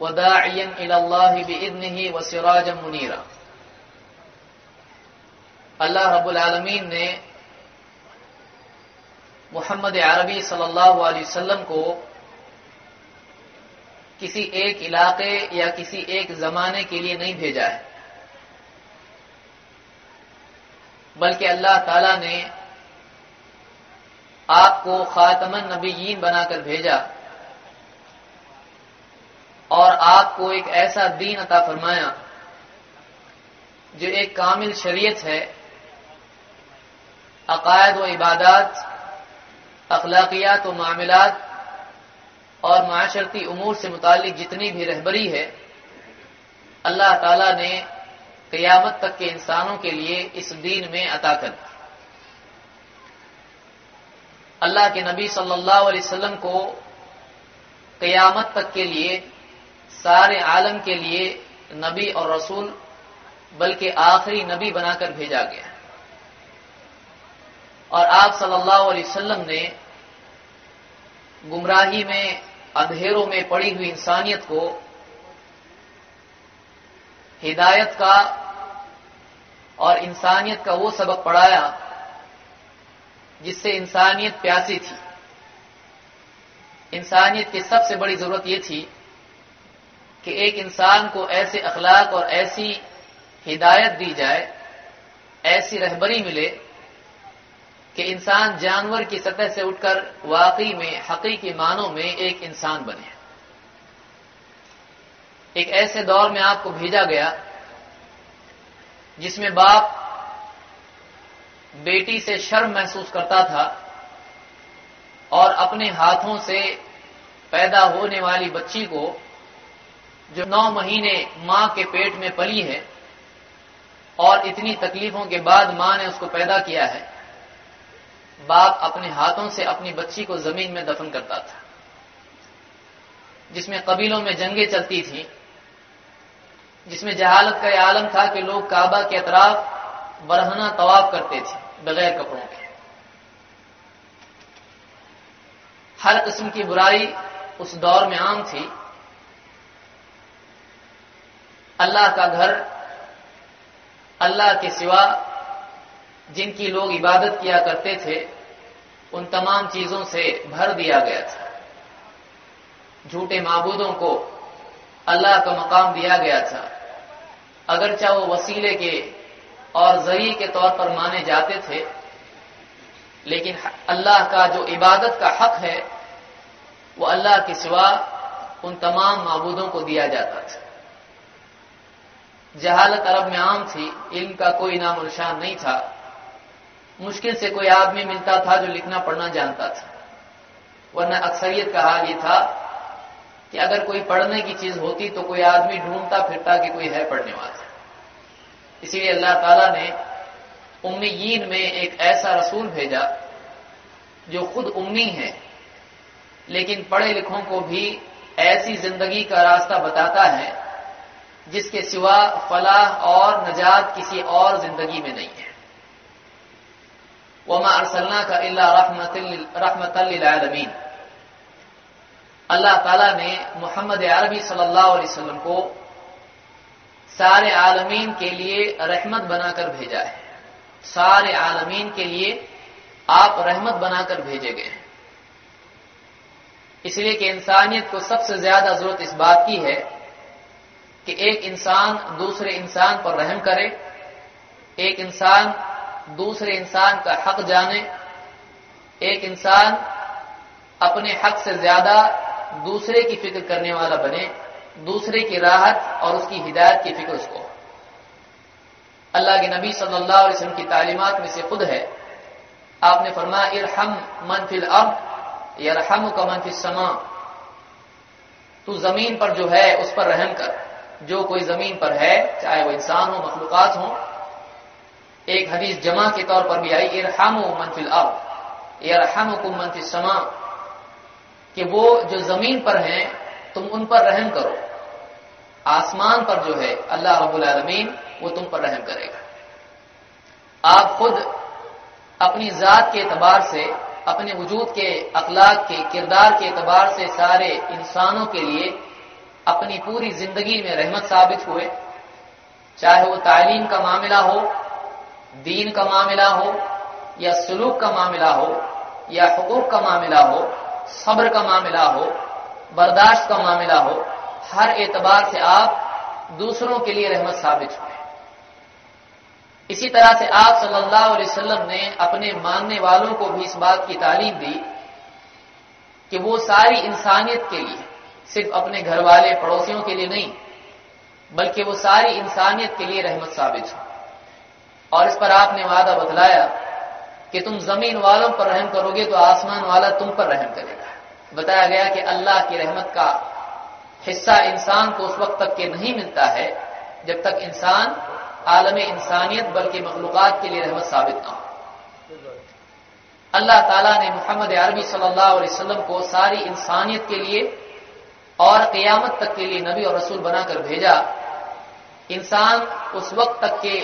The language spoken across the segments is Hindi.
वदाइयन बिजनही व सिराज मुनीरा अल्लाह रब्बुल आलमीन ने मोहम्मद अरबी सल्लल्लाहु अलैहि वसल्लम को किसी एक इलाके या किसी एक जमाने के लिए नहीं भेजा है बल्कि अल्लाह ताला ने आपको खातमन नबीन बनाकर भेजा आपको एक ऐसा दीन अता फरमाया, जो एक कामिल शरीयत है, अकायद व इबादत, अखलाकियात व मामलात, और माशरती उमूर से मुतालिक जितनी भी रहबरी है, अल्लाह ताला ने क़यामत तक के इंसानों के लिए इस दीन में अता कर अल्लाह के नबी सल्लल्लाहु अलैहि वसल्लम को क़यामत तक के लिए सारे आलम के लिए नबी और रसूल, बल्कि आखिरी नबी बनाकर भेजा गया। और आप सल्लल्लाहु अलैहि वसल्लम ने गुमराही में, अंधेरों में पड़ी हुई इंसानियत को हिदायत का और इंसानियत का वो सबक पढ़ाया, जिससे इंसानियत प्यासी थी। इंसानियत की सबसे बड़ी ज़रूरत यह थी कि एक इंसान को ऐसे अखलाक और ऐसी हिदायत दी जाए, ऐसी रहबरी मिले कि इंसान जानवर की सतह से उठकर वाकई में हकीकी मानों में एक इंसान बने। एक ऐसे दौर में आपको भेजा गया जिसमें बाप बेटी से शर्म महसूस करता था और अपने हाथों से पैदा होने वाली बच्ची को जो नौ महीने माँ के पेट में पली है और इतनी तकलीफों के बाद माँ ने उसको पैदा किया है, बाप अपने हाथों से अपनी बच्ची को ज़मीन में दफन करता था, जिसमें कबीलों में जंगें चलती थी, जिसमें जहालत का आलम था कि लोग काबा के अतराफ बरहना तवाफ करते थे, बगैर कपड़ों के। हर किस्म की बुराई उस दौर में आम थी अल्लाह का घर, अल्लाह के सिवा जिनकी लोग इबादत किया करते थे, उन तमाम चीज़ों से भर दिया गया था। झूठे माबूदों को अल्लाह का मकाम दिया गया था। अगर चाहे वो वसीले के और ज़रिए के तौर पर माने जाते थे, लेकिन अल्लाह का जो इबादत का हक है, वो अल्लाह के सिवा उन तमाम माबूदों को दिया जाता था। जहालत अरब में आम थी, इल्म का कोई नाम निशान नहीं था। मुश्किल से कोई आदमी मिलता था जो लिखना, पढ़ना जानता था। वरना अक्सरियत का हाल ये था कि अगर कोई पढ़ने की चीज़ होती तो कोई आदमी ढूंढता फिरता कि कोई है पढ़ने वाला। इसीलिए अल्लाह ताला ने उम्मीयीन में एक ऐसा रसूल भेजा, जो खुद उम्मी है, लेकिन पढ़े लिखों को भी ऐसी ज़िंदगी का रास्ता बताता है जिसके सिवा फलाह और नजात किसी और ज़िंदगी में नहीं है। वमा अरसलना का इल्ला रहमतलमीन अल्लाह ताला ने मोहम्मद अरबी सल्लल्लाहु अलैहि वसल्लम को सारे आलमीन के लिए रहमत बनाकर भेजा है। सारे आलमीन के लिए आप रहमत बनाकर भेजे गए हैं। इसलिए कि इंसानियत को सबसे ज़्यादा ज़रूरत इस बात की है कि एक इंसान दूसरे इंसान पर रहम करे, एक इंसान दूसरे इंसान का हक जाने, एक इंसान अपने हक से ज़्यादा दूसरे की फ़िक्र करने वाला बने, दूसरे की राहत और उसकी हिदायत की फ़िक्र उसको। अल्लाह के नबी सल्लल्लाहु अलैहि वसल्लम की तालीमात में से खुद है। आपने फरमाया, इरहम मन फिल अब यरहम का मन फिल समा। तू ज़मीन पर जो है, उस पर रहम कर। जो कोई ज़मीन पर है, चाहे वो इंसान हो, मखलूकत हो, एक हदीस जमा के तौर पर भी आई, इरहम मन फिल अब यरहम को मन फिल समा, कि वो जो ज़मीन पर हैं, तुम उन पर रहम करो। आसमान पर जो है, अल्लाह रब्बुल आलमीन, वो तुम पर रहम करेगा। आप खुद अपनी जात के एतबार से, अपने वजूद के अखलाक के किरदार के एतबार से सारे इंसानों के लिए अपनी पूरी ज़िंदगी में रहमत साबित हुए। चाहे वो तालीम का मामला हो, दीन का मामला हो, या सलूक का मामला हो, या हकूक का मामला हो, सब्र का मामला हो, बर्दाश्त का मामला हो, हर एतबार से आप दूसरों के लिए रहमत साबित हुए। इसी तरह से आप सल्लल्लाहु अलैहि वसल्लम ने अपने मानने वालों को भी इस बात की तालीम दी कि वो सारी इंसानियत के लिए सिर्फ़ अपने घर वाले पड़ोसियों के लिए नहीं, बल्कि वो सारी इंसानियत के लिए रहमत साबित हो। और इस पर आपने वादा बतलाया कि तुम ज़मीन वालों पर रहम करोगे तो आसमान वाला तुम पर रहम करेगा। बताया गया कि अल्लाह की रहमत का हिस्सा इंसान को उस वक्त तक के नहीं मिलता है, जब तक इंसान आलम इंसानियत बल्कि मखलूक़ात के लिए रहमत साबित ना हो। अल्लाह ताला ने मोहम्मद अरबी वसल्लम को सारी इंसानियत के लिए और क़यामत तक के लिए नबी और रसूल बनाकर भेजा। इंसान उस वक्त तक के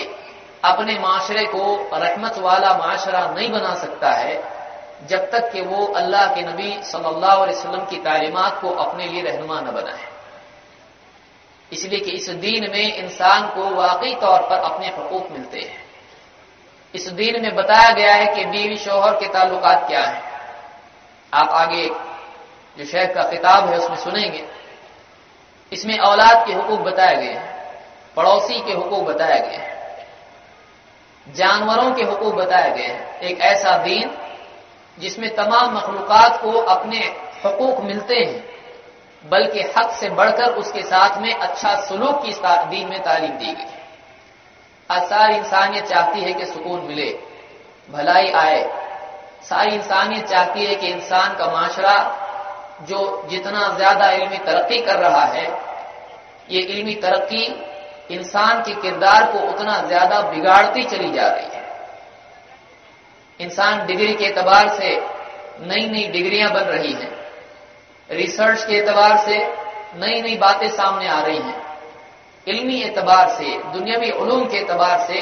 अपने माशरे को रहमत वाला माशरा नहीं बना सकता है, जब तक कि वो अल्लाह के नबी सल्लल्लाहु अलैहि वसल्लम की तालीमात को अपने लिए रहनुमा न बनाए। इसलिए कि इस दीन में इंसान को वाकई तौर पर अपने हकूक मिलते हैं। इस दीन में बताया गया है कि बीवी शोहर के ताल्लुकात क्या हैं। आप आगे जो शेख का किताब है, उसमें सुनेंगे। इसमें औलाद के हुकूक बताए गए हैं, पड़ोसी के हुकूक बताए गए हैं, जानवरों के हुकूक बताए गए हैं। एक ऐसा दीन जिसमें तमाम मखलूकत को अपने हकूक मिलते हैं, बल्कि हक से बढ़कर उसके साथ में अच्छा सलूक की दीन में तालीम दी गई आज सारी इंसानियत चाहती है कि सुकून मिले, भलाई आए। सारी इंसानियत चाहती है कि इंसान का माशरा जो जितना ज़्यादा इल्मी तरक्की कर रहा है, ये इल्मी तरक्की इंसान के किरदार को उतना ज़्यादा बिगाड़ती चली जा रही है। इंसान डिग्री के एतबार से नई नई डिग्रियाँ बन रही हैं। रिसर्च के एतबार से नई नई बातें सामने आ रही हैं। इल्मी एतबार से, दुनियावी उलूम के एतबार से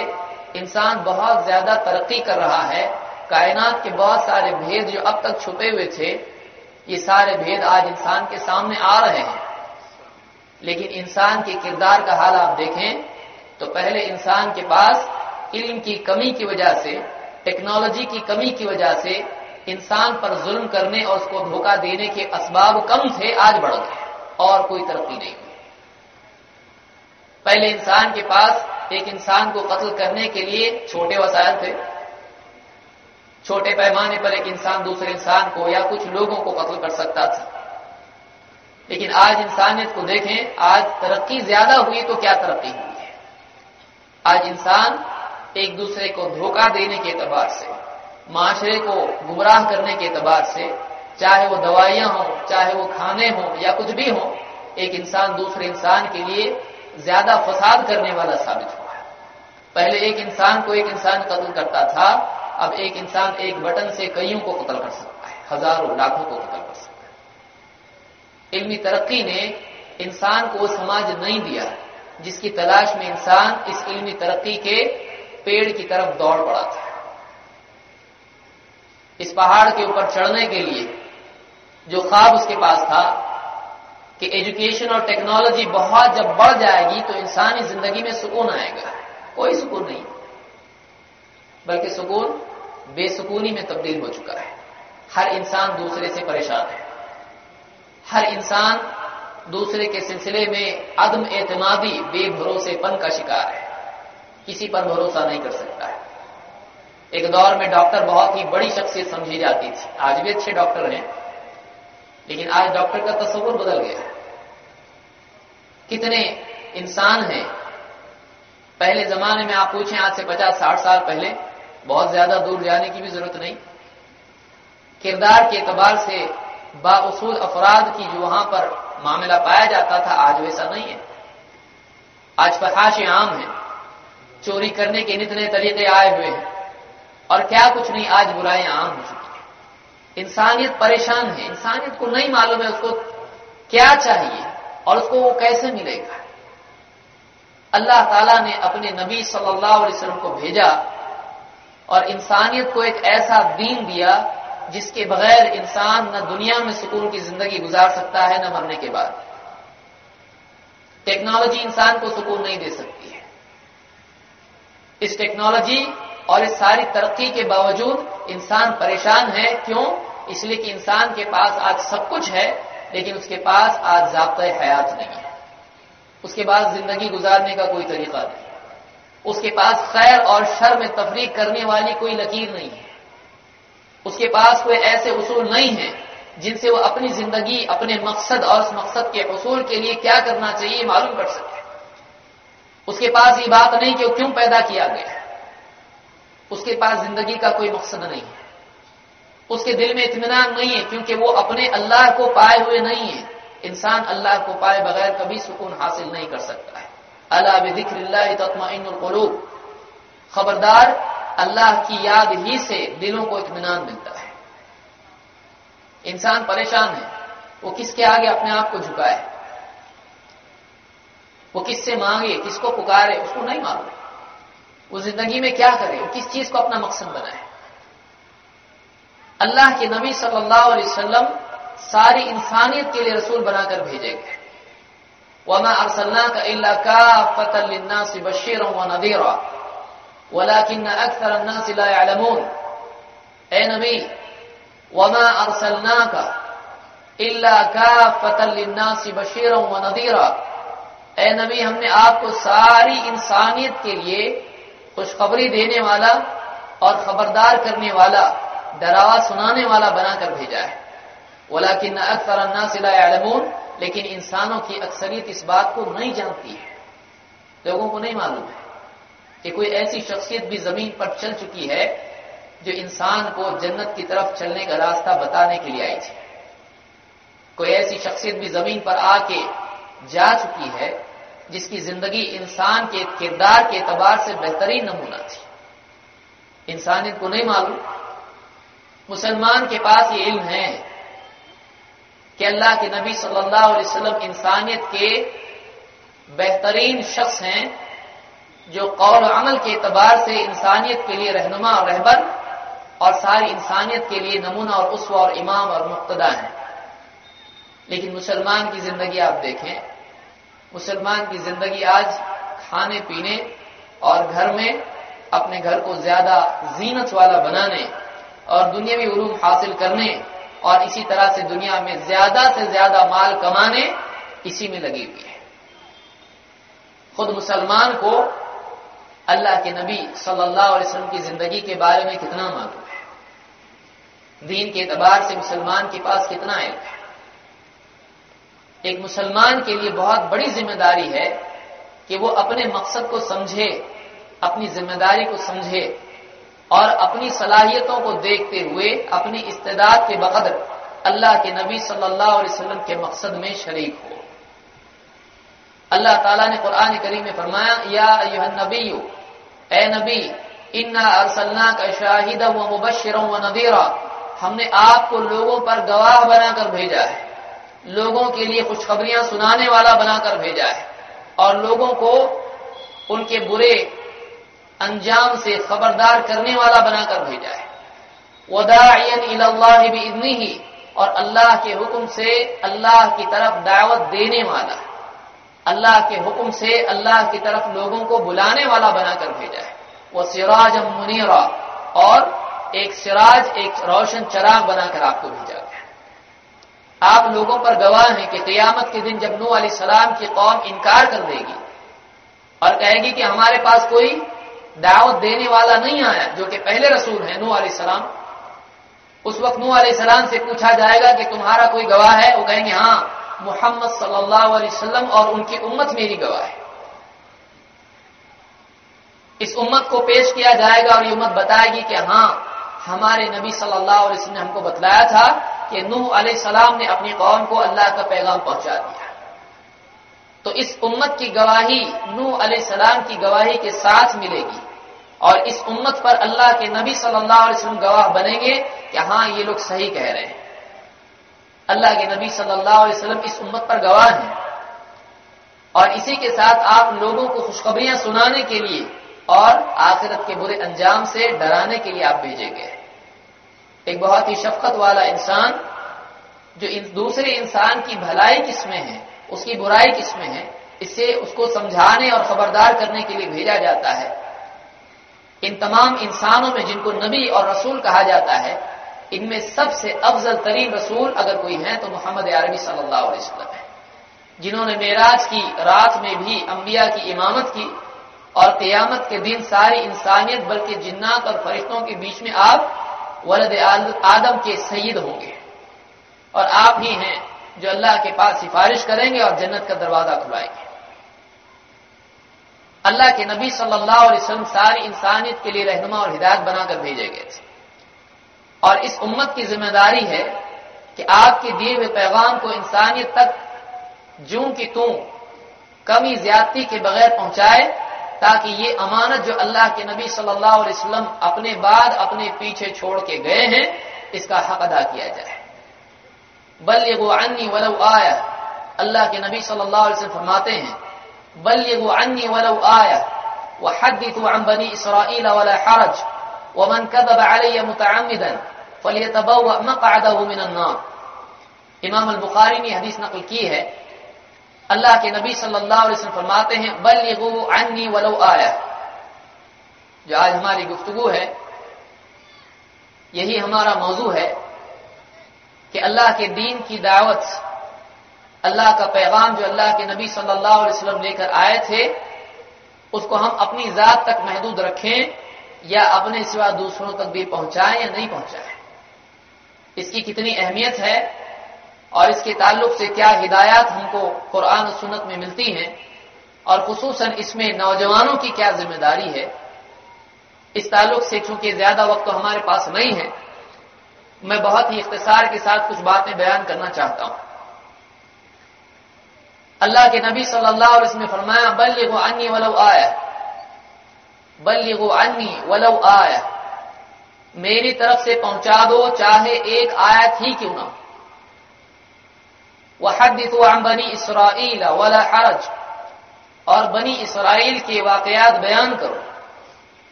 इंसान बहुत ज़्यादा तरक्की कर रहा है। कायनात के बहुत सारे भेद जो अब तक छुपे हुए थे ये सारे भेद आज इंसान के सामने आ रहे हैं। लेकिन इंसान के किरदार का हाल आप देखें तो पहले इंसान के पास इल्म की कमी की वजह से, टेक्नोलॉजी की कमी की वजह से इंसान पर जुल्म करने और उसको धोखा देने के असबाब कम थे, आज बढ़ गए और कोई तरक्की नहीं हुई। पहले इंसान के पास एक इंसान को कत्ल करने के लिए छोटे वसायल थे छोटे पैमाने पर एक इंसान दूसरे इंसान को या कुछ लोगों को कत्ल कर सकता था। लेकिन आज इंसानियत को देखें, आज तरक्की ज़्यादा हुई तो क्या तरक्की हुई है? आज इंसान एक दूसरे को धोखा देने के एतबार से, माशरे को गुमराह करने के एतबार से, चाहे वो दवाइयाँ हों, चाहे वो खाने हों या कुछ भी हो, एक इंसान दूसरे इंसान के लिए ज़्यादा फसाद करने वाला साबित हुआ पहले एक इंसान को एक इंसान कत्ल करता था अब एक इंसान एक बटन से कईयों को कत्ल कर सकता है, हज़ारों, लाखों को कत्ल कर सकता है। इल्मी तरक्की ने इंसान को समाज नहीं दिया जिसकी तलाश में इंसान इस इल्मी तरक्की के पेड़ की तरफ़ दौड़ पड़ा था। इस पहाड़ के ऊपर चढ़ने के लिए जो ख्वाब उसके पास था कि एजुकेशन और टेक्नोलॉजी बहुत जब बढ़ जाएगी तो इंसानी ज़िंदगी में सुकून आएगा, कोई सुकून नहीं। बल्कि सुकून बेसुकूनी में तब्दील हो चुका है। हर इंसान दूसरे से परेशान है। हर इंसान दूसरे के सिलसिले में अदम एतमादी बेभरोसेपन का शिकार है। किसी पर भरोसा नहीं कर सकता है। एक दौर में डॉक्टर बहुत ही बड़ी शख्सियत समझी जाती थी। आज भी अच्छे डॉक्टर हैं, लेकिन आज डॉक्टर का तस्वुर बदल गया है। कितने इंसान हैं। पहले जमाने में आप पूछें, आज से पचास, साठ साल पहले बहुत ज़्यादा दूर जाने की भी ज़रूरत नहीं। किरदार के एतबार से बाउसूल अफराद की जो वहाँ पर मामला पाया जाता था, आज वैसा नहीं है। आज फहाश आम है, चोरी करने के नित नए तरीके आए हुए हैं, और क्या कुछ नहीं, आज बुराइयाँ आम हो चुकी इंसानियत परेशान है, इंसानियत को नहीं मालूम है उसको क्या चाहिए और उसको वो कैसे मिलेगा। अल्लाह ताला ने अपने नबी सल्लल्लाहु अलैहि वसल्लम को भेजा और इंसानियत को एक ऐसा दीन दिया जिसके बगैर इंसान न दुनिया में सुकून की ज़िंदगी गुजार सकता है, न मरने के बाद। टेक्नोलॉजी इंसान को सुकून नहीं दे सकती है। इस टेक्नोलॉजी और इस सारी तरक्की के बावजूद इंसान परेशान है। क्यों? इसलिए कि इंसान के पास आज सब कुछ है, लेकिन उसके पास आज जबता हयात नहीं है। उसके पास ज़िंदगी गुजारने का कोई तरीका नहीं। उसके पास खैर और शर में तफरीक करने वाली कोई लकीर नहीं है। उसके पास कोई ऐसे उसूल नहीं है जिनसे वो अपनी ज़िंदगी, अपने मकसद और उस मकसद के उसूल के लिए क्या करना चाहिए मालूम कर सके। उसके पास ये बात नहीं कि वो क्यों पैदा किया गया। उसके पास ज़िंदगी का कोई मकसद नहीं है। उसके दिल में इतमान नहीं है क्योंकि वो अपने अल्लाह को पाए हुए नहीं है। इंसान अल्लाह को पाए बगैर कभी सुकून हासिल नहीं कर सकता है। अला बिक्र खबरदार, अल्लाह की याद ही से दिलों को इतमान मिलता है। इंसान परेशान है, वो किसके आगे अपने आप को झुकाए? वो किससे मांगे, किसको पुकारे, उसको नहीं मालूम। वो ज़िंदगी में क्या करे, वो किस चीज़ को अपना मकसद बनाए? अल्लाह के नबी सल्लल्लाहु अलैहि वसल्लम सारी इंसानियत के लिए रसूल बनाकर भेजे गए। वमा अरसल्ला इल्ला का फतलन्ना से व नदीरा वलाकिन अक्सर अन्नास ला यअलमून ए नबी वमा अरसल्ना इल्ला का फतलन्नास बशीर व नदीरा ए नबी हमने आपको सारी इंसानियत के लिए खुशखबरी देने वाला और खबरदार करने वाला डरावा सुनाने वाला बनाकर भेजा है वलाकिन अक्सर अन्ना सिलामून लेकिन इंसानों की अक्सरियत इस बात को नहीं जानती है। लोगों को नहीं मालूम है कि कोई ऐसी शख्सियत भी ज़मीन पर चल चुकी है जो इंसान को जन्नत की तरफ़ चलने का रास्ता बताने के लिए आई थी। कोई ऐसी शख्सियत भी ज़मीन पर आके जा चुकी है जिसकी ज़िंदगी इंसान के किरदार के एतबार से बेहतरीन नमूना थी। इंसानियत को नहीं मालूम। मुसलमान के पास ये इल्म है कि अल्लाह के नबी सल्लल्लाहु अलैहि वसल्लम इंसानियत के बेहतरीन शख्स हैं, जो कौल अमल के एतबार से इंसानियत के लिए रहनुमा और रहबर और सारी इंसानियत के लिए नमूना और उसवा और इमाम और मुक्तदा हैं। लेकिन मुसलमान की ज़िंदगी आप देखें, मुसलमान की ज़िंदगी आज खाने, पीने और घर में अपने घर को ज़्यादा जीनत वाला बनाने और दुनियावी उलूम हासिल करने और इसी तरह से दुनिया में ज़्यादा से ज़्यादा माल कमाने इसी में लगी हुई है। खुद मुसलमान को अल्लाह के नबी सल्लल्लाहु अलैहि वसल्लम की ज़िंदगी के बारे में कितना मालूम है? दीन के एतबार से मुसलमान के पास कितना है? एक मुसलमान के लिए बहुत बड़ी ज़िम्मेदारी है कि वो अपने मकसद को समझे, अपनी ज़िम्मेदारी को समझे और अपनी सलाहियतों को देखते हुए, अपनी इस्तेदाद के बकदर अल्लाह के नबी सल्लल्लाहु अलैहि वसल्लम के मकसद में शरीक हो। अल्लाह ताला ने कुरान करीम में फरमाया, या नबी ए नबी, इन्ना अरसलना का शाहिद व मुबशर व नदीरा, हमने आपको लोगों पर गवाह बनाकर भेजा है। लोगों के लिए खुशखबरियाँ सुनाने वाला बनाकर भेजा है। और लोगों को उनके बुरे अंजाम से खबरदार करने वाला बनाकर भेजा है। वदायन भी ही और अल्लाह के हुक्म से अल्लाह की तरफ़ दावत देने वाला, अल्लाह के हुक्म से अल्लाह की तरफ़ लोगों को बुलाने वाला बनाकर भेजा है। वह सिराज मुनीरा, और एक सिराज, एक रोशन चराग बनाकर आपको भेजा गया आप लोगों पर गवाह हैं कि क़ियामत के दिन जब नू सलाम की कौम इनकार कर देगी और कहेगी कि हमारे पास कोई दावत देने वाला नहीं आया, जो कि पहले रसूल है नू सलाम। उस वक्त नू सलाम से पूछा जाएगा कि तुम्हारा कोई गवाह है? वो कहेंगे हाँ मोहम्मद सल्लल्लाहु अलैहि और उनकी उम्मत मेरी गवाह है। इस उम्मत को पेश किया जाएगा और ये उम्मत बताएगी कि हाँ हमारे नबी सल्लल्लाहु अलैहि ने हमको बतलाया था कि नूह सलाम ने अपनी कौम को अल्लाह का पैगाम पहुँचा दिया तो इस उम्मत की गवाही, नूह सलाम की गवाही के साथ मिलेगी। और इस उम्मत पर अल्लाह के नबी सल्लल्लाहु अलैहि वसल्लम गवाह बनेंगे कि हाँ ये लोग सही कह रहे हैं। अल्लाह के नबी सल्लल्लाहु अलैहि वसल्लम इस उम्मत पर गवाह हैं। और इसी के साथ आप लोगों को खुशखबरियाँ सुनाने के लिए और आखिरत के बुरे अंजाम से डराने के लिए आप भेजे गए एक बहुत ही शफकत वाला इंसान, जो इन दूसरे इंसान की भलाई किसमें है, उसकी बुराई किसमें है इससे उसको समझाने और खबरदार करने के लिए भेजा जाता है। इन तमाम इंसानों में जिनको नबी और रसूल कहा जाता है, इनमें सबसे अफजल तरीन रसूल अगर कोई है तो मोहम्मद अरबी सल्लल्लाहु अलैहि वसल्लम है। जिन्होंने मेराज की रात में भी अंबिया की इमामत की और क़यामत के दिन सारी इंसानियत, बल्कि जिन्नात और फरिश्तों के बीच में आप वलद आदम के सईद होंगे। और आप ही हैं जो अल्लाह के पास सिफारिश करेंगे और जन्नत का दरवाज़ा खुलाएँगे अल्लाह के नबी सल्लल्लाहु अलैहि वसल्लम सारी इंसानियत के लिए रहनुमा और हिदायत बनाकर भेजे गए थे। और इस उम्मत की ज़िम्मेदारी है कि आपके दिए हुए पैगाम को इंसानियत तक, जू की तू, कमी, ज्यादती के बगैर पहुँचाए, ताकि ये अमानत जो अल्लाह के नबी सल्लल्लाहु अलैहि वसल्लम अपने बाद अपने पीछे छोड़ के गए हैं, इसका हक अदा किया जाए। बल ये वो अन्नी वलव आया। अल्लाह के नबी सल्लल्लाहु अलैहि वसल्लम फरमाते हैं बल ये अन्नी वलव आया वह अन बनी इसराइल वला हरज वमन कदब अलैय मुतअम्मिदन फलियतबव्व मक़अदहु मिनन नार इमाम अल बुखारी ने हदीस नकल की है अल्लाह के नबी सल्लल्लाहु अलैहि वसल्लम फरमाते हैं बल अन्नी वलो आया जो आज हमारी गुफ्तगु है यही हमारा मौजू है कि अल्लाह के दीन की दावत अल्लाह का पैगाम जो अल्लाह के नबी सल्लल्लाहु अलैहि वसल्लम लेकर आए थे, उसको हम अपनी जात तक महदूद रखें, या अपने सिवा दूसरों तक भी पहुंचाएँ या नहीं पहुंचाएँ। इसकी कितनी अहमियत है और इसके ताल्लुक से क्या हिदायत हमको कुरान सुन्नत में मिलती हैं, और खसूस इसमें नौजवानों की क्या ज़िम्मेदारी है। इस ताल्लुक से चूँकि ज़्यादा वक्त तो हमारे पास नहीं है, मैं बहुत ही इख्तसार के साथ कुछ बातें बयान करना चाहता हूँ। अल्लाह के नबी सल्लल्लाहु अलैहि वसल्लम ने फरमाया बल ये वो अन्नी वलो आया। बल ये वो अन्नी वलो आया। मेरी तरफ़ से पहुँचा दो, चाहे एक आयत ही क्यों ना हो। वहदित बनी इसराइल, वला हरज। और बनी इसराइल के वाकयात बयान करो।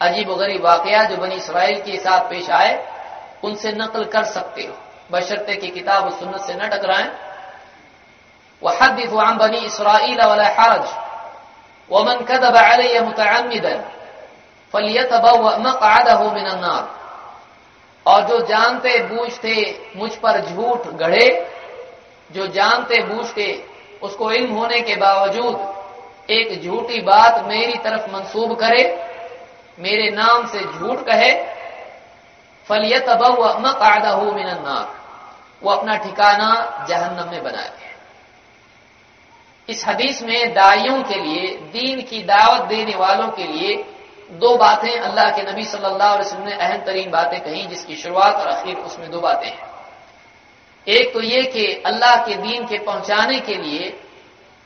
अजीब गरीब वाकयात जो बनी इसराइल के साथ पेश आए, उनसे नकल कर सकते हो। बशर्ते की किताब सुन्नत से न टकराएँ। वहदित बनी इसराइल वला हरज वमन कदब अलय मुतअम्मिदन फलियतबव मक़अदहु मिनन नार और जो जानते बूझते मुझ पर झूठ गढ़े जो जानते बूझते उसको इल्म होने के बावजूद एक झूठी बात मेरी तरफ़ मंसूब करे मेरे नाम से झूठ कहे फलियत मकादा मिनन्नार वो अपना ठिकाना जहन्नम में बनाए इस हदीस में दाइयों के लिए, दीन की दावत देने वालों के लिए दो बातें अल्लाह के नबी सल्लल्लाहु अलैहि वसल्लम ने अहम तरीन बातें कही, जिसकी शुरुआत और आखिर उसमें दो बातें हैं। एक तो ये कि अल्लाह के दीन के पहुँचाने के लिए,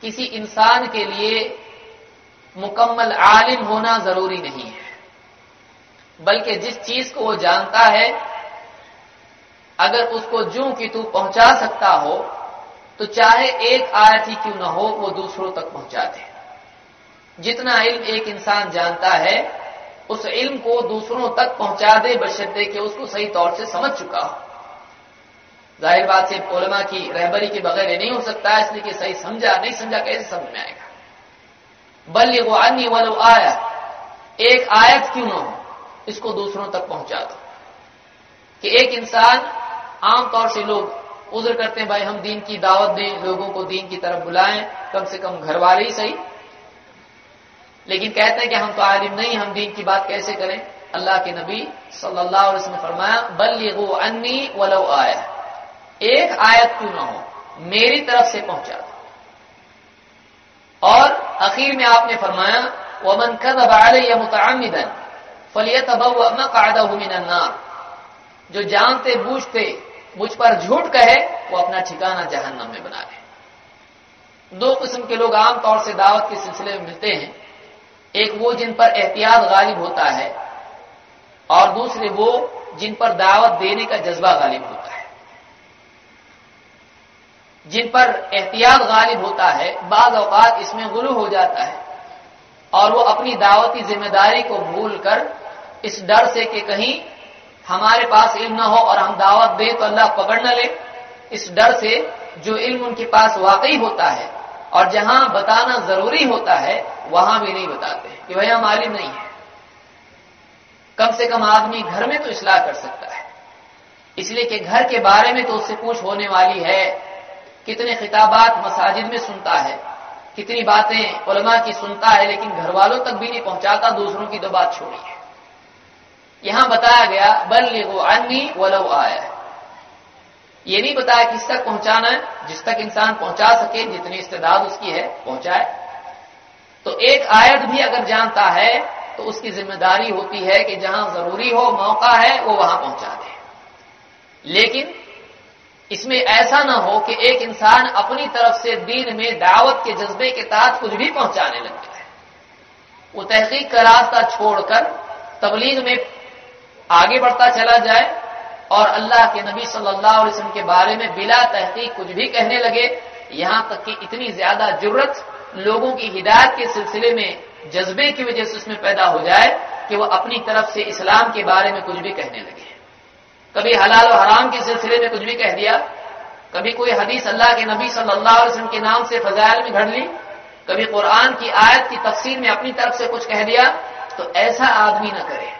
किसी इंसान के लिए मुकम्मल आलिम होना ज़रूरी नहीं है। बल्कि जिस चीज़ को वो जानता है, अगर उसको जू की तू पहुँचा सकता हो तो चाहे एक आयत ही क्यों ना हो, वो दूसरों तक पहुँचा दे जितना इल्म एक इंसान जानता है, उस इल्म को दूसरों तक पहुँचा दे बशर्ते कि उसको सही तौर से समझ चुका हो। ज़ाहिर बात से पोलमा की रहबरी के बगैर ये नहीं हो सकता, इसलिए कि सही समझा, नहीं समझा, कैसे समझ में आएगा? बल वो अन्य वालो आया एक आयत क्यों ना हो, इसको दूसरों तक पहुँचा दो। कि एक इंसान आमतौर से लोग उज्र करते हैं, भाई, हम दीन की दावत दें, लोगों को दीन की तरफ़ बुलाएँ, कम से कम घर वाले ही सही। लेकिन कहते हैं कि हम तो आलिम नहीं, हम दीन की बात कैसे करें? अल्लाह के नबी सल्लल्लाहु अलैहि वसल्लम ने फरमाया, बल्लिगु अन्नी वलो आया। एक आयत क्यों ना हो? मेरी तरफ़ से पहुँचा और आखिर में आपने फरमाया, वमन कदब मुतअम्मिदन फलियतबव्व मक़अदहु मिनन नार जो जानते, बूझते मुझ पर झूठ कहे, वो अपना ठिकाना जहन्नम में बना ले दो किस्म के लोग आमतौर से दावत के सिलसिले में मिलते हैं। एक वो जिन पर एहतियात गालिब होता है, और दूसरे वो जिन पर दावत देने का जज्बा गालिब होता है। जिन पर एहतियात गालिब होता है बाज अवकात इसमें गुरु हो जाता है, और वो अपनी दावती ज़िम्मेदारी को भूल कर इस डर से कि कहीं हमारे पास इल्म ना हो और हम दावत दें तो अल्लाह पकड़ न ले। इस डर से जो इल्म उनके पास वाकई होता है और जहाँ बताना ज़रूरी होता है, वहाँ भी नहीं बताते कि भैया मालिम नहीं है। कम से कम आदमी घर में तो इसलाह कर सकता है। इसलिए कि घर के बारे में तो उससे पूछ होने वाली है, कितने खिताबात मसाजिद में सुनता है, कितनी बातें उलमा की सुनता है, लेकिन घर वालों तक भी नहीं पहुंचाता, दूसरों की तो बात छोड़ी है यहाँ बताया गया बल वो अन्नी वलो आया। ये नहीं बताया किस तक पहुंचाना है, जिस तक इंसान पहुँचा सके, जितनी इस्तेदाद उसकी है, पहुँचाए। तो एक आयत भी अगर जानता है तो उसकी ज़िम्मेदारी होती है कि जहाँ ज़रूरी हो, मौका है, वो वहाँ पहुँचा दे। लेकिन इसमें ऐसा ना हो कि एक इंसान अपनी तरफ़ से दीन में दावत के जज्बे के तहत कुछ भी पहुँचाने लग जाए। वो तहकीक का रास्ता छोड़कर तबलीग में आगे बढ़ता चला जाए और अल्लाह के नबी सल्लल्लाहु अलैहि वसल्लम के बारे में बिला तहकीक कुछ भी कहने लगे, यहाँ तक कि इतनी ज़्यादा ज़रूरत लोगों की हिदायत के सिलसिले में, जज्बे की वजह से उसमें पैदा हो जाए कि वह अपनी तरफ़ से इस्लाम के बारे में कुछ भी कहने लगे। कभी हलाल और हराम के सिलसिले में कुछ भी कह दिया, कभी कोई हदीस अल्लाह के नबी सल्लल्लाहु अलैहि वसल्लम के नाम से फजाइल में घड़ ली, कभी कुरान की आयत की तफसीर में अपनी तरफ़ से कुछ कह दिया तो ऐसा आदमी न करे।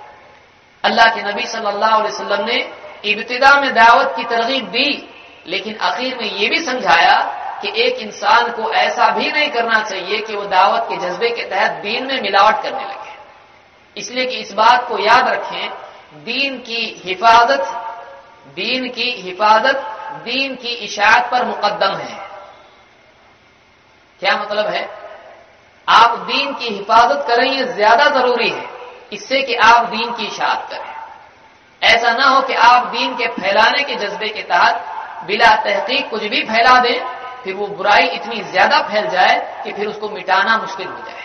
अल्लाह के नबी सल्लल्लाहु अलैहि वसल्लम ने इब्तिदा में दावत की तरगीब दी, लेकिन आखिर में यह भी समझाया कि एक इंसान को ऐसा भी नहीं करना चाहिए कि वो दावत के जज्बे के तहत दीन में मिलावट करने लगे। इसलिए कि इस बात को याद रखें, दीन की हिफाजत, दीन की हिफाजत, दीन की इशात पर मुकदम है। क्या मतलब है? आप दीन की हिफाजत करें ये ज़्यादा ज़रूरी है। इससे कि आप दीन की इशात करें। ऐसा ना हो कि आप दीन के फैलाने के जज्बे के तहत बिला तहकीक कुछ भी फैला दें, फिर वो बुराई इतनी ज़्यादा फैल जाए कि फिर उसको मिटाना मुश्किल हो जाए।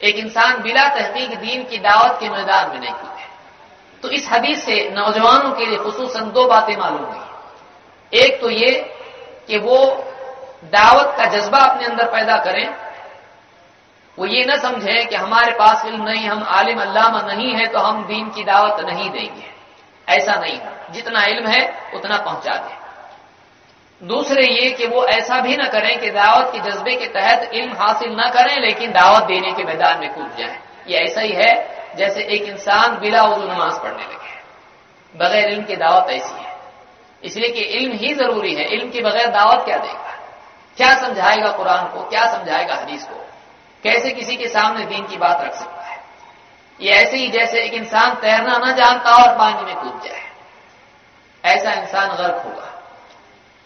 एक इंसान बिला तहकीक दीन की दावत के मैदान में नहीं कूदे। तो इस हदीस से नौजवानों के लिए खसूस दो बातें मालूम हुई। एक तो ये कि वो दावत का जज्बा अपने अंदर पैदा करें वो ये न समझे कि हमारे पास इल्म नहीं, हम आलिम अल्लामा नहीं है तो हम दीन की दावत नहीं देंगे। ऐसा नहीं जितना इल्म है, उतना पहुँचा दें। दूसरे ये कि वो ऐसा भी ना करें कि दावत के जज्बे के तहत इल्म हासिल ना करें, लेकिन दावत देने के मैदान में कूद जाए। ये ऐसा ही है, जैसे एक इंसान बिला उर्दू नमाज़ पढ़ने लगे। बगैर इल्म की दावत ऐसी है। इसलिए कि इल्म ही ज़रूरी है। इल्म के बगैर दावत क्या देगा? क्या समझाएगा कुरान को? क्या समझाएगा हदीस को? कैसे किसी के सामने दीन की बात रख सकता है? ये ऐसे ही जैसे एक इंसान तैरना न जानता और पानी में कूद जाए। ऐसा इंसान गर्क होगा।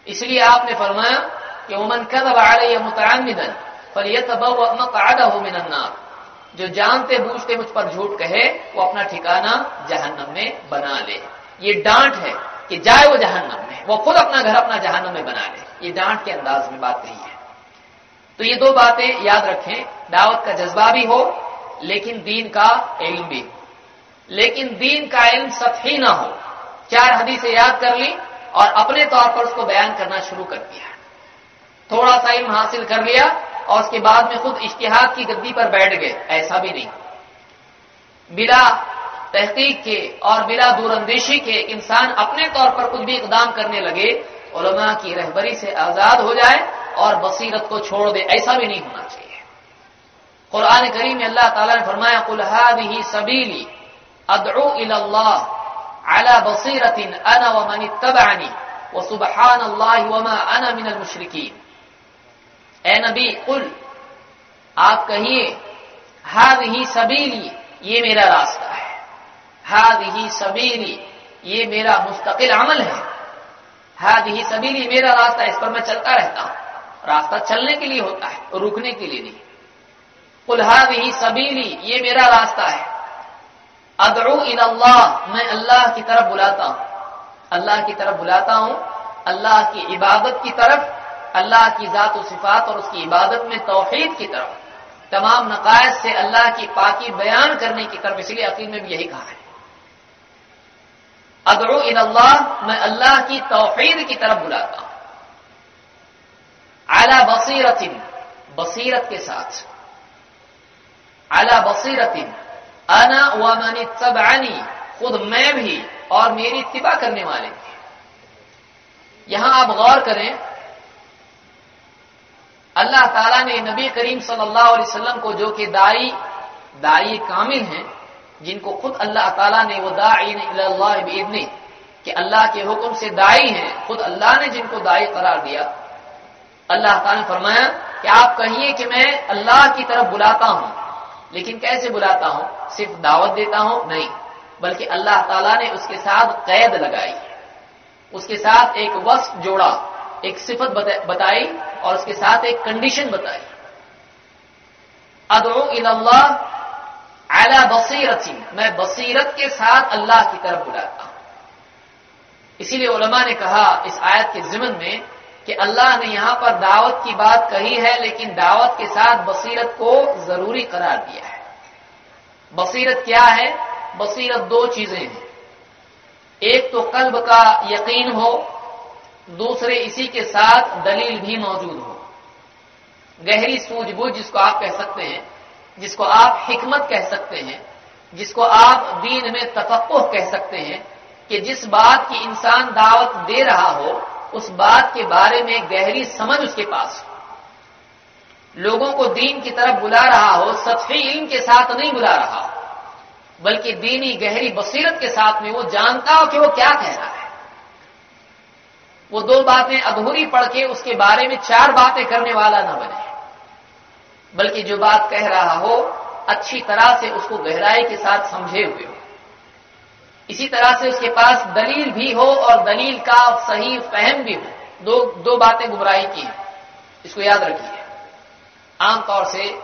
इसलिए आपने फरमाया कि उमन कदब आलय मुतमिदन फलियतबकादा मिनन्नार जो जानते बूझते मुझ पर झूठ कहे, वो अपना ठिकाना जहन्नम में बना ले। ये डांट है कि जाए वो जहन्नम में। वो खुद अपना घर अपना जहन्नम में बना ले। ये डांट के अंदाज में बात नहीं है। तो ये दो बातें याद रखें। दावत का जज्बा भी हो, लेकिन दीन का इल्म भी। लेकिन दीन का इल्म सतही ना हो। चार हदीसें याद कर ली और अपने तौर पर उसको बयान करना शुरू कर दिया। थोड़ा सा इल्म हासिल कर लिया और उसके बाद में खुद इश्तिहाद की गद्दी पर बैठ गए। ऐसा भी नहीं। बिला तहकीक के और बिला दूरंदेशी के इंसान अपने तौर पर कुछ भी इकदाम करने लगे, उलमा की रहबरी से आज़ाद हो जाए और बसीरत को छोड़ दे। ऐसा भी नहीं होना चाहिए। कुरान करीम में अल्लाह ताला ने फरमाया कुलहाद ही सबीली अदू अला बसीरतिन अना व मनी तबानी वह सुबहान अल्लाह वमा अना मिनल मुशरकिन. ए नबी, कुल, आप कहिए, हादही सबीली, ये मेरा रास्ता है। हाद ही सबीली, ये मेरा मुस्तकिल अमल है। हाद ही सबीली मेरा रास्ता इस पर मैं चलता रहता हूँ। रास्ता चलने के लिए होता है, रुकने के लिए नहीं। कुल हाद ही सबीली, ये मेरा रास्ता है। अदरू अल्लाह मैं अल्लाह की तरफ़ बुलाता हूँ। अल्लाह की तरफ़ बुलाता हूँ, अल्लाह की इबादत की तरफ़, अल्लाह की ज़ात सिफात और उसकी इबादत में तोहहीद की तरफ़। तमाम नकायद से अल्लाह की पाकि बयान करने की तरफ़, इसलिए अकील में भी यही कहा है। अदरू अल्लाह मैं अल्लाह की तोहहीद की तरफ़ बुलाता हूँ। आला बसीरतिन, बसीरत के साथ। आला बसीरतिन। अना व मनी तबानी खुद मैं भी और मेरी इतबा करने वाले। यहाँ आप गौर करें, अल्लाह ताला ने नबी करीम सल्लल्लाहु अलैहि वसल्लम को जो कि दाई दाई कामिल हैं, जिनको खुद अल्लाह ताला ने वो दाई ने कि अल्लाह के हुक्म से दाई हैं, खुद अल्लाह ने जिनको दाई करार दिया। अल्लाह ताला ने फरमाया कि आप कहिए कि मैं अल्लाह की तरफ़ बुलाता हूँ। लेकिन कैसे बुलाता हूँ? सिर्फ़ दावत देता हूँ? नहीं, बल्कि अल्लाह ताला ने उसके साथ कैद लगाई। उसके साथ एक वस्फ जोड़ा, एक सिफत बताई और उसके साथ एक कंडीशन बताई। अदो इल्लाह आला बसीरत मैं बसीरत के साथ अल्लाह की तरफ़ बुलाता हूँ। इसीलिए उलमा ने कहा, इस आयत के जिमन में कि अल्लाह ने यहाँ पर दावत की बात कही है, लेकिन दावत के साथ बसीरत को ज़रूरी करार दिया है। बसीरत क्या है? बसीरत दो चीज़ें हैं। एक तो कल्ब का यकीन हो, दूसरे इसी के साथ दलील भी मौजूद हो। गहरी सूझबूझ जिसको आप कह सकते हैं, जिसको आप हिकमत कह सकते हैं, जिसको आप दीन में तफक्कुह कह सकते हैं कि जिस बात की इंसान दावत दे रहा हो उस बात के बारे में गहरी समझ उसके पास। हो लोगों को दीन की तरफ़ बुला रहा हो सतही इल्म के साथ नहीं बुला रहा हो, बल्कि दीनी गहरी बसीरत के साथ में वो जानता हो कि वो क्या कह रहा है। वो दो बातें अधूरी पढ़ के उसके बारे में चार बातें करने वाला ना बने। बल्कि जो बात कह रहा हो, अच्छी तरह से उसको गहराई के साथ समझे हुए हो। इसी तरह से उसके पास दलील भी हो और दलील का सही फहम भी हो। दो दो बातें गुमराही की हैं। इसको याद रखिए। आमतौर से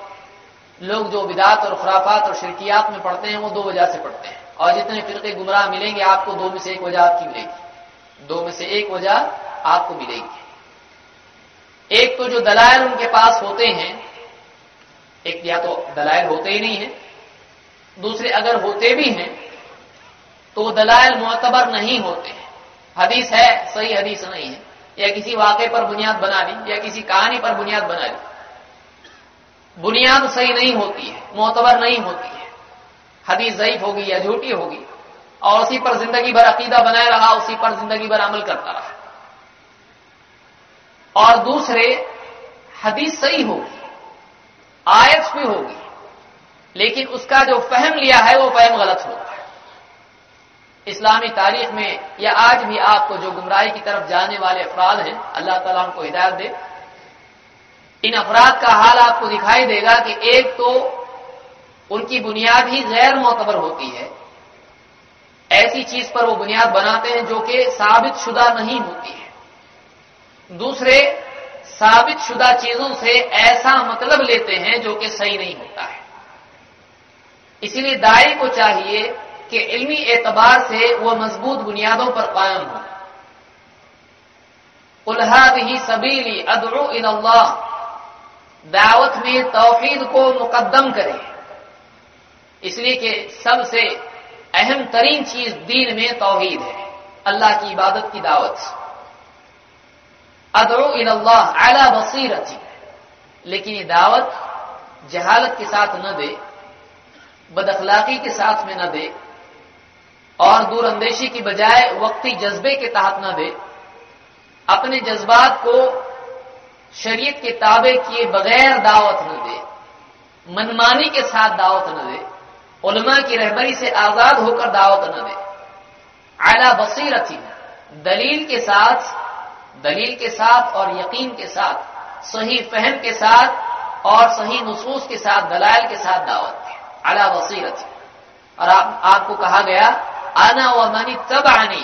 लोग जो विदात और खुराफात और शिरकियात में पढ़ते हैं, वो दो वजह से पढ़ते हैं। और जितने फिरके गुमराह मिलेंगे, आपको दो में से एक वजह आपकी मिलेगी। दो में से एक वजह आपको मिलेगी। एक तो जो दलायल उनके पास होते हैं, एक या तो दलायल होते ही नहीं है, दूसरे अगर होते भी हैं तो वो दलायल मोतबर नहीं होते हैं। हदीस है, सही हदीस नहीं है। या किसी वाक़े पर बुनियाद बना ली, या किसी कहानी पर बुनियाद बना ली। बुनियाद सही नहीं होती है मोतबर नहीं होती है। हदीस ज़यीफ होगी या झूठी होगी, और उसी पर ज़िंदगी भर अकीदा बनाए रहा, उसी पर ज़िंदगी भर अमल करता रहा। और दूसरे, हदीस सही होगी, आयत भी होगी, लेकिन उसका जो फहम लिया है, वो फहम गलत होगा इस्लामी तारीख में या आज भी आपको जो गुमराही की तरफ़ जाने वाले अफराद हैं, अल्लाह ताला उनको हिदायत दे। इन अफराद का हाल आपको दिखाई देगा कि एक तो उनकी बुनियाद ही गैर मोतबर होती है। ऐसी चीज़ पर वो बुनियाद बनाते हैं जो कि साबित शुदा नहीं होती है। दूसरे, साबित शुदा चीज़ों से ऐसा मतलब लेते हैं जो कि सही नहीं होता है। इसीलिए दाई को चाहिए कि इल्मी एतबार से वह मज़बूत बुनियादों पर कायम हो। उल्हाद ही सबीली अदरू अल्लाह दावत में तोहीद को मुकदम करे। इसलिए कि सबसे अहम तरीन चीज़ दीन में तोहीद है, अल्लाह की इबादत की दावत। अदरू अल्लाह आला बसीरत, लेकिन ये दावत जहालत के साथ न दे, बदअखलाकी के साथ में न दे और दूरअंदेशी की बजाय वक्ती जज्बे के तहत न दे। अपने जज्बात को शरीयत के ताबे किए बगैर दावत न दे। मनमानी के साथ दावत न दे। उलमा की रहबरी से आज़ाद होकर दावत न दे। आला बसीरती दलील के साथ दलील के साथ और यकीन के साथ सही फहम के साथ और सही नसूस के साथ दलाल के साथ दावत दी। अला वसीरत और आप, आपको कहा गया आना व मनी तब आनी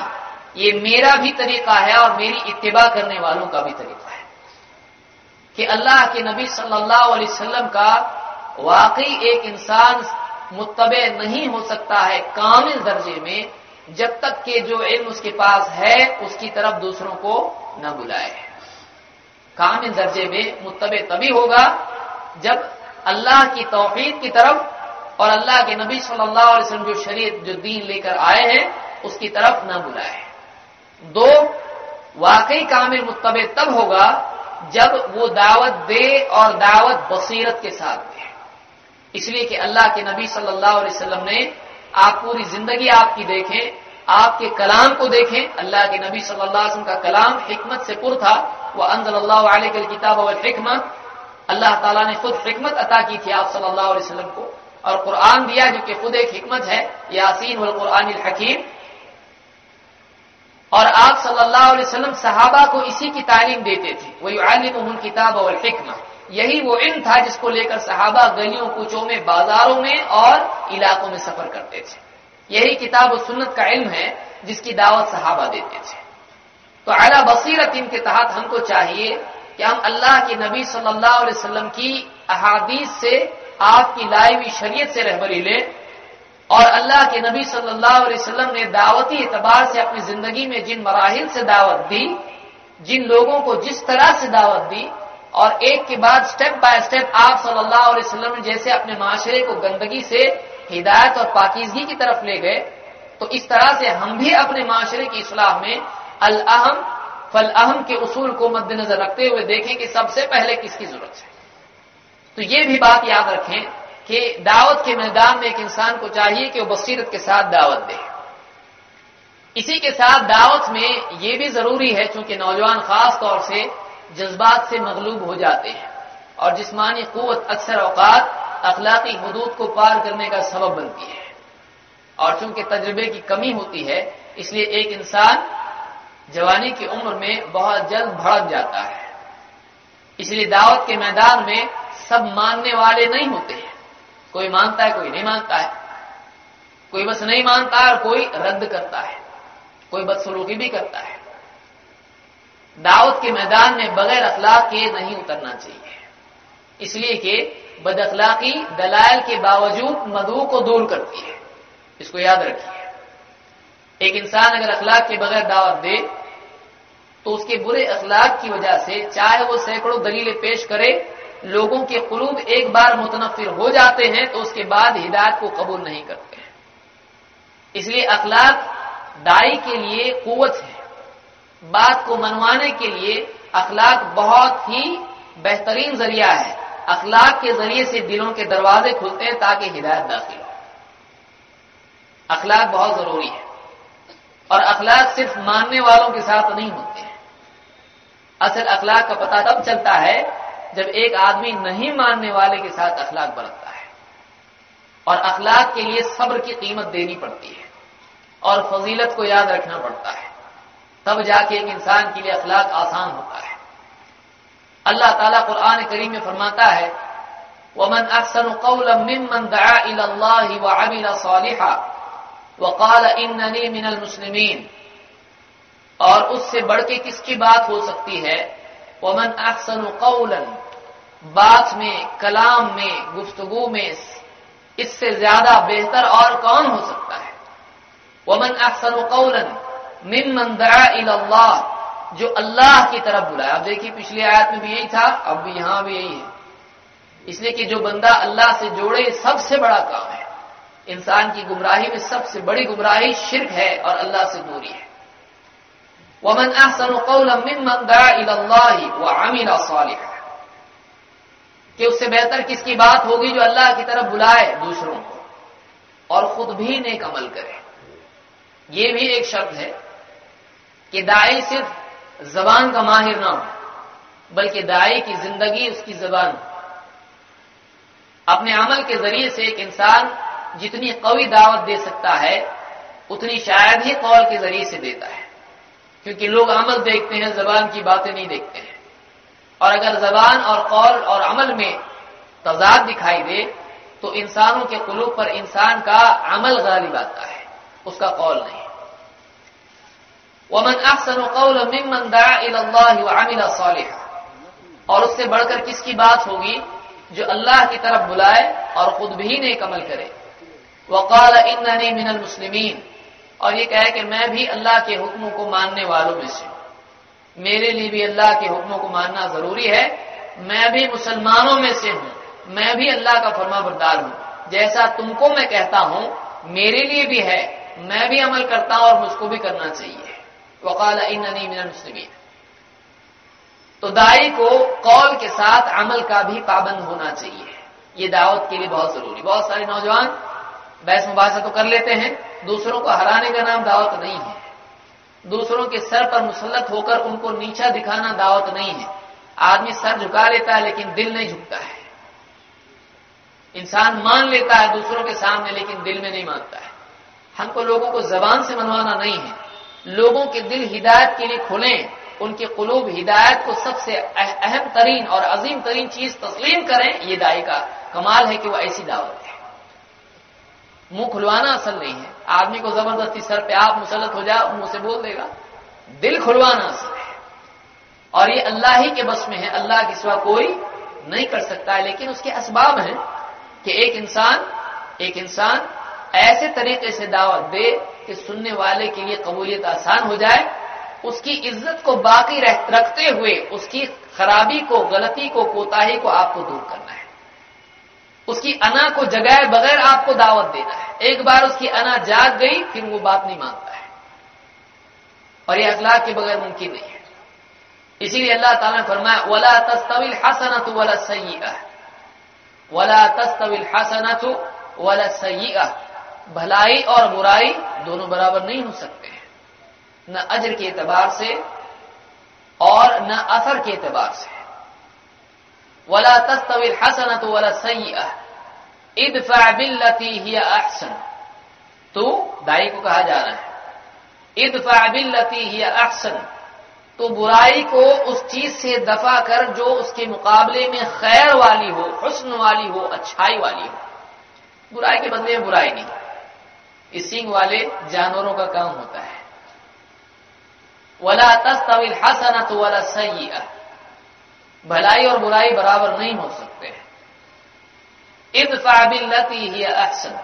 ये मेरा भी तरीका है और मेरी इत्तिबा करने वालों का भी तरीका है। कि अल्लाह के नबी सल्लल्लाहु अलैहि वसल्लम का वाकई एक इंसान मुतबे नहीं हो सकता है कामिल दर्जे में, जब तक कि जो इल्म उसके पास है, उसकी तरफ़ दूसरों को न बुलाए। कामिल दर्जे में मुतबे तभी होगा जब अल्लाह की तोफीक की तरफ़ और अल्लाह के नबी सल्लल्लाहु अलैहि वसल्लम जो शरीयत, जो दीन लेकर आए हैं, उसकी तरफ़ न बुलाए। दो, वाकई कामिल मुतबे तब होगा जब वो दावत दे और दावत बसीरत के साथ दे। इसलिए कि अल्लाह के नबी सल्लल्लाहु अलैहि वसल्लम ने आप पूरी ज़िंदगी आपकी देखें, आपके कलाम को देखें। अल्लाह के नबी सल्लल्लाहु अलैहि वसल्लम का कलाम हिकमत से पुर था। वह अंजल किताब और हिकमत अल्लाह ताला ने खुद हिकमत अता की थी आप सल्लल्लाहु अलैहि वसल्लम को। और कुरान दिया जो कि खुद एक हिकमत है यासीन वल कुरान हकीम। और आप सल्लल्लाहु अलैहि वसल्लम सहाबा को इसी की तालीम देते थे। वही आलिम किताब और हिकमा। यही वो इन था जिसको लेकर सहाबा गलियों, कुचों में, बाजारों में और इलाकों में सफ़र करते थे। यही किताब और सुन्नत का इल्म है जिसकी दावत सहाबा देते थे। तो अला बसीरत इनके तहत हमको चाहिए कि हम अल्लाह के नबी सल्लल्लाहु की अहादीस से आपकी लाई हुई शरीयत से रहबरी लें। और अल्लाह के नबी सल्लल्लाहु अलैहि वसल्लम ने दावती एतबार से अपनी ज़िंदगी में जिन मराहिल से दावत दी, जिन लोगों को जिस तरह से दावत दी, और एक के बाद स्टेप बाय स्टेप आप सल्लल्लाहु अलैहि ने जैसे अपने माशरे को गंदगी से हिदायत और पाकिजगी की तरफ़ ले गए तो इस तरह से हम भी अपने माशरे की इसलाह में अल अहम फल अहम के उसूल को मद्देनजर रखते हुए देखें कि सबसे पहले किसकी ज़रूरत है। तो ये भी बात याद रखें कि दावत के मैदान में एक इंसान को चाहिए कि वो बसीरत के साथ दावत दे। इसी के साथ दावत में ये भी ज़रूरी है क्योंकि नौजवान खास तौर से जज्बात से मगलूब हो जाते हैं और जिसमानी कुत अक्सर अवकात अखलाकी हदूद को पार करने का सबब बनती है। और चूँकि तजर्बे की कमी होती है, इसलिए एक इंसान जवानी की उम्र में बहुत जल्द भड़क जाता है। इसलिए दावत के मैदान में सब मानने वाले नहीं होते हैं। कोई मानता है, कोई नहीं मानता है। कोई बस नहीं मानता और कोई रद्द करता है। कोई बदसलूकी भी करता है। दावत के मैदान में बगैर अखलाक के नहीं उतरना चाहिए। इसलिए कि बद अखलाकी दलाल के बावजूद मधु को दूर करती है। इसको याद रखिए। एक इंसान अगर अखलाक के बगैर दावत दे तो उसके बुरे अखलाक की वजह से चाहे वो सैकड़ों दलीलें पेश करे लोगों के कुलूब एक बार मुतनफिर हो जाते हैं तो उसके बाद हिदायत को कबूल नहीं करते। इसलिए अखलाक दाई के लिए कुवत है। बात को मनवाने के लिए अखलाक बहुत ही बेहतरीन ज़रिया है। अखलाक के ज़रिए से दिलों के दरवाजे खुलते हैं ताकि हिदायत दाखिल हो। अखलाक बहुत ज़रूरी है। और अखलाक सिर्फ़ मानने वालों के साथ नहीं होते हैं। असल अखलाक का पता तब चलता है जब एक आदमी नहीं मानने वाले के साथ अखलाक बरतता है, और अखलाक के लिए सब्र की कीमत देनी पड़ती है, और फजीलत को याद रखना पड़ता है, तब जाके एक इंसान के लिए अखलाक आसान होता है। अल्लाह ताला कुरान करीम में फरमाता है, वमन अक्सन कौलमन सालिहा वकाल इन्ननी मिनल मुस्लिमीन। और उससे बढ़ के किसकी बात हो सकती है? वमन अक्सन कौलन बात में, कलाम में, गुफ्तगु में इससे ज़्यादा बेहतर और कौन हो सकता है? वमन अक्सन कौलन मिन दआ जो अल्लाह की तरफ़ बुलाया। अब देखिए, पिछली आयत में भी यही था, अब भी यहाँ भी यही है। इसलिए कि जो बंदा अल्लाह से जोड़े सबसे बड़ा काम है। इंसान की गुमराही में सबसे बड़ी गुमराही शिरक है और अल्लाह से दूरी है। वमन अहसन मिमन व सालिहा। कि उससे बेहतर किसकी बात होगी जो अल्लाह की तरफ़ बुलाए दूसरों को? और खुद भी नेक अमल करे। ये भी एक शब्द है कि दाई सिर्फ़ जबान का माहिर ना हो, बल्कि दाई की ज़िंदगी, उसकी जबान। अपने अमल के ज़रिए से एक इंसान जितनी कवी दावत दे सकता है, उतनी शायद ही कौल के ज़रिए से देता है। क्योंकि लोग अमल देखते हैं, जबान की बातें नहीं देखते हैं। और अगर जबान और कौल और अमल में तजाद दिखाई दे तो इंसानों के कुलूब पर इंसान का अमल गालिब आता है, उसका कौल नहीं। वमन अहसन कौल मिमन दामिल और उससे बढ़कर किसकी बात होगी? जो अल्लाह की तरफ़ बुलाए और खुद भी नेक अमल करे। वकाल इन मिनल मुस्लिमीन। और ये कहे कि मैं भी अल्लाह के हुक्मों को मानने वालों में से मेरे लिए भी अल्लाह के हुक्मों को मानना ज़रूरी है। मैं भी मुसलमानों में से हूँ। मैं भी अल्लाह का फर्मा बरदार हूँ। जैसा तुमको मैं कहता हूँ, मेरे लिए भी है। मैं भी अमल करता हूँ और मुझको भी करना चाहिए। वकाल इन मिनल मुस्लिमीन। तो दाई को कौल के साथ अमल का भी पाबंद होना चाहिए। ये दावत के लिए बहुत ज़रूरी। बहुत सारे नौजवान बहस मुबासा तो कर लेते हैं। दूसरों को हराने का नाम दावत नहीं है। दूसरों के सर पर मुसलत होकर उनको नीचा दिखाना दावत नहीं है। आदमी सर झुका लेता है, लेकिन दिल नहीं झुकता है। इंसान मान लेता है दूसरों के सामने, लेकिन दिल में नहीं मानता है। हमको लोगों को जबान से मनवाना नहीं है। लोगों के दिल हिदायत के लिए खुलें, उनके कुलूब हिदायत को सबसे अहम तरीन और अजीम तरीन चीज़ तस्लीम करें, ये दाई का कमाल है कि वह ऐसी दावत है। मुँह खुलवाना असल नहीं है। आदमी को ज़बरदस्ती सर पे आप मुसलत हो जाओ, मुँह से बोल देगा। दिल खुलवाना असल है। और ये अल्लाह ही के बस में है, अल्लाह के सिवा कोई नहीं कर सकता है। लेकिन उसके असबाब हैं कि एक इंसान एक इंसान ऐसे तरीके से दावत दे कि सुनने वाले के लिए कबूलियत आसान हो जाए। उसकी इज़्ज़त को बाकी रखते हुए उसकी खराबी को, गलती को, कोताही को आपको दूर करना है। उसकी अना को जगाए बगैर आपको दावत देना है। एक बार उसकी अना जाग गई, फिर वो बात नहीं मानता है। और ये अखलाक के बगैर मुमकिन नहीं है। इसीलिए अल्लाह ताला ने फरमाया, वला तस्तविल हसनत वला सय्यिअह वला तस्तविल हसनत वला सय्यिअह भलाई और बुराई दोनों बराबर नहीं हो सकते हैं। न अजर के एतबार से और न असर के एतबार से। वला तस्तविल हसनत वला सय्यिअह इदफा बिल्लती ही अहसन। तो दाई को कहा जा रहा है, इदफा बिल्लती ही अहसन। तो बुराई को उस चीज़ से दफ़ा कर जो उसके मुकाबले में खैर वाली हो, हुस्न वाली हो, अच्छाई वाली हो। बुराई के बदले में बुराई नहीं। इस सिंह वाले जानवरों का काम होता है। वला तस्तविल हसनत वला सय्यिअह भलाई और बुराई बराबर नहीं हो सकते। इदफाबिल्लती ही अहसन।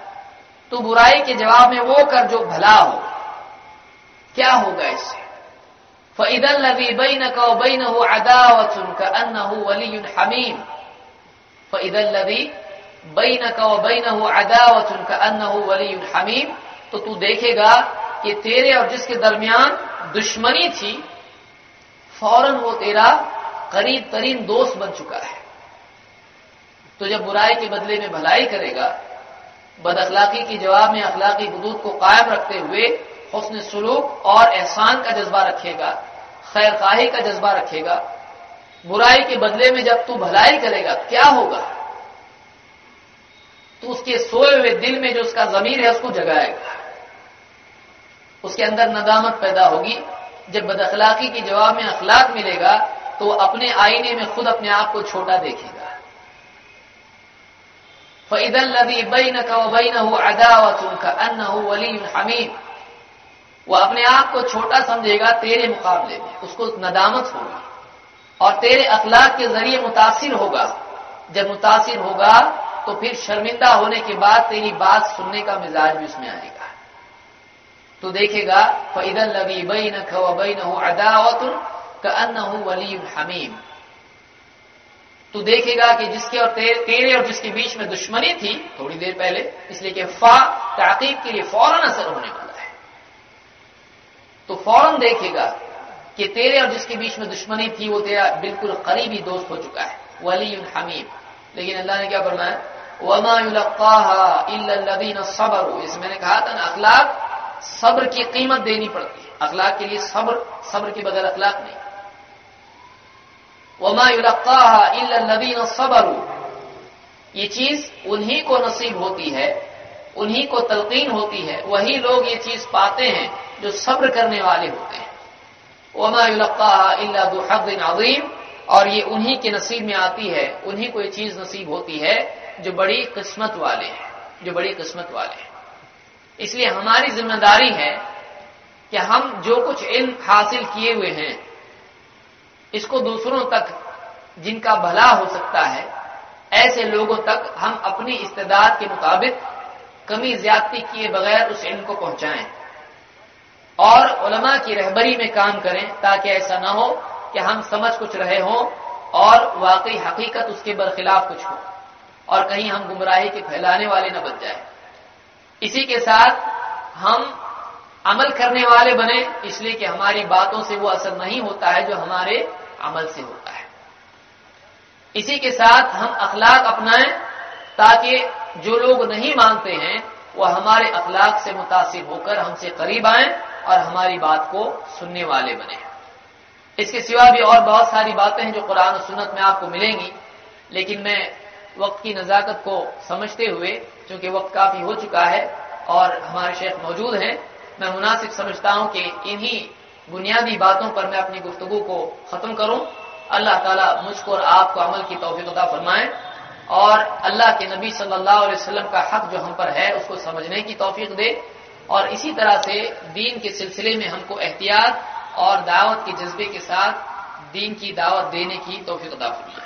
तो बुराई के जवाब में वो कर जो भला हो। क्या होगा इससे? फ़ैदल लवी बैन का बैन हो अदावतुन का अन्न हो वली हमीम। फ़ैदल लवी बैन का बैन हो अदावतुन का अन्न हो वली हमीम। तो तू देखेगा कि तेरे और जिसके दरमियान दुश्मनी थी, फ़ौरन वो तेरा करीब तरीन दोस्त बन चुका है। तो जब बुराई के बदले में भलाई करेगा, बद अखलाकी के जवाब में अखलाकी हदूद को कायम रखते हुए हसन सलूक और एहसान का जज्बा रखेगा, खैर खाही का जज्बा रखेगा। बुराई के बदले में जब तू भलाई करेगा, क्या होगा? तो उसके सोए हुए दिल में जो उसका जमीर है, उसको जगाएगा। उसके अंदर नदामत पैदा होगी। जब बदअखलाकी के जवाब में अखलाक मिलेगा तो अपने आईने में खुद अपने आप को छोटा देखेगा। बैन का बैन अदावतुन का अन्न वली हमीद वह अपने आप को छोटा समझेगा तेरे मुकाबले में उसको नदामत होगी और तेरे अखलाक के ज़रिए मुतासिर होगा जब मुतासिर होगा तो फिर शर्मिंदा होने के बाद तेरी बात सुनने का मिजाज भी उसमें आएगा तो देखेगा फ़ैदल लदी बैन का बैन अदावतुन का अन्न हो वली हमीम तो देखेगा कि जिसके और तेरे, तेरे और जिसके बीच में दुश्मनी थी थोड़ी देर पहले इसलिए कि फा ताकीब के लिए फ़ौरन असर होने वाला है। तो फ़ौरन देखेगा कि तेरे और जिसके बीच में दुश्मनी थी वो तेरा बिल्कुल करीबी दोस्त हो चुका है वली हमीद। लेकिन अल्लाह ने क्या फरमाया? वमादीन सबर। इसे मैंने कहा था ना अखलाक सब्र की कीमत देनी पड़ती है। अखलाक के लिए सब्र सब्र के बगैर अखलाक नहीं। वमा युलक्कादीन सबरू ये चीज़ उन्हीं को नसीब होती है, उन्हीं को तलकीन होती है। वही लोग ये चीज़ पाते हैं जो सब्र करने वाले होते हैं। वमा अजीम और ये उन्हीं के नसीब में आती है, उन्हीं को ये चीज़ नसीब होती है जो बड़ी किस्मत वाले हैं, जो बड़ी किस्मत वाले हैं। इसलिए हमारी ज़िम्मेदारी है कि हम जो कुछ इल्म हासिल किए हुए हैं इसको दूसरों तक जिनका भला हो सकता है, ऐसे लोगों तक हम अपनी इस्तेदाद के मुताबिक कमी ज्यादती किए बगैर उस इल्म को पहुंचाएँ। और उलमा की रहबरी में काम करें ताकि ऐसा ना हो कि हम समझ कुछ रहे हों और वाकई हकीकत उसके बरखिलाफ कुछ हो और कहीं हम गुमराही के फैलाने वाले न बन जाए। इसी के साथ हम अमल करने वाले बने, इसलिए कि हमारी बातों से वो असर नहीं होता है जो हमारे अमल से होता है। इसी के साथ हम अखलाक अपनाएँ, ताकि जो लोग नहीं मानते हैं वह हमारे अखलाक से मुतासिर होकर हमसे करीब आए और हमारी बात को सुनने वाले बने। इसके सिवा भी और बहुत सारी बातें हैं जो कुरान और सुन्नत में आपको मिलेंगी, लेकिन मैं वक्त की नजाकत को समझते हुए क्योंकि वक्त काफ़ी हो चुका है और हमारे शेख मौजूद हैं मैं मुनासिब समझता हूँ कि इन्हीं बुनियादी बातों पर मैं अपनी गुफ्तगु को खत्म करूँ। अल्लाह ताला मुझको और आपको अमल की तोफ़ीकता फरमाए। और अल्लाह के नबी सल्लल्लाहु अलैहि वसल्लम का हक जो हम पर है, उसको समझने की तोफीक दे। और इसी तरह से दीन के सिलसिले में हमको एहतियात और दावत के जज्बे के साथ दीन की दावत देने की तोफीक अदा फरमाए।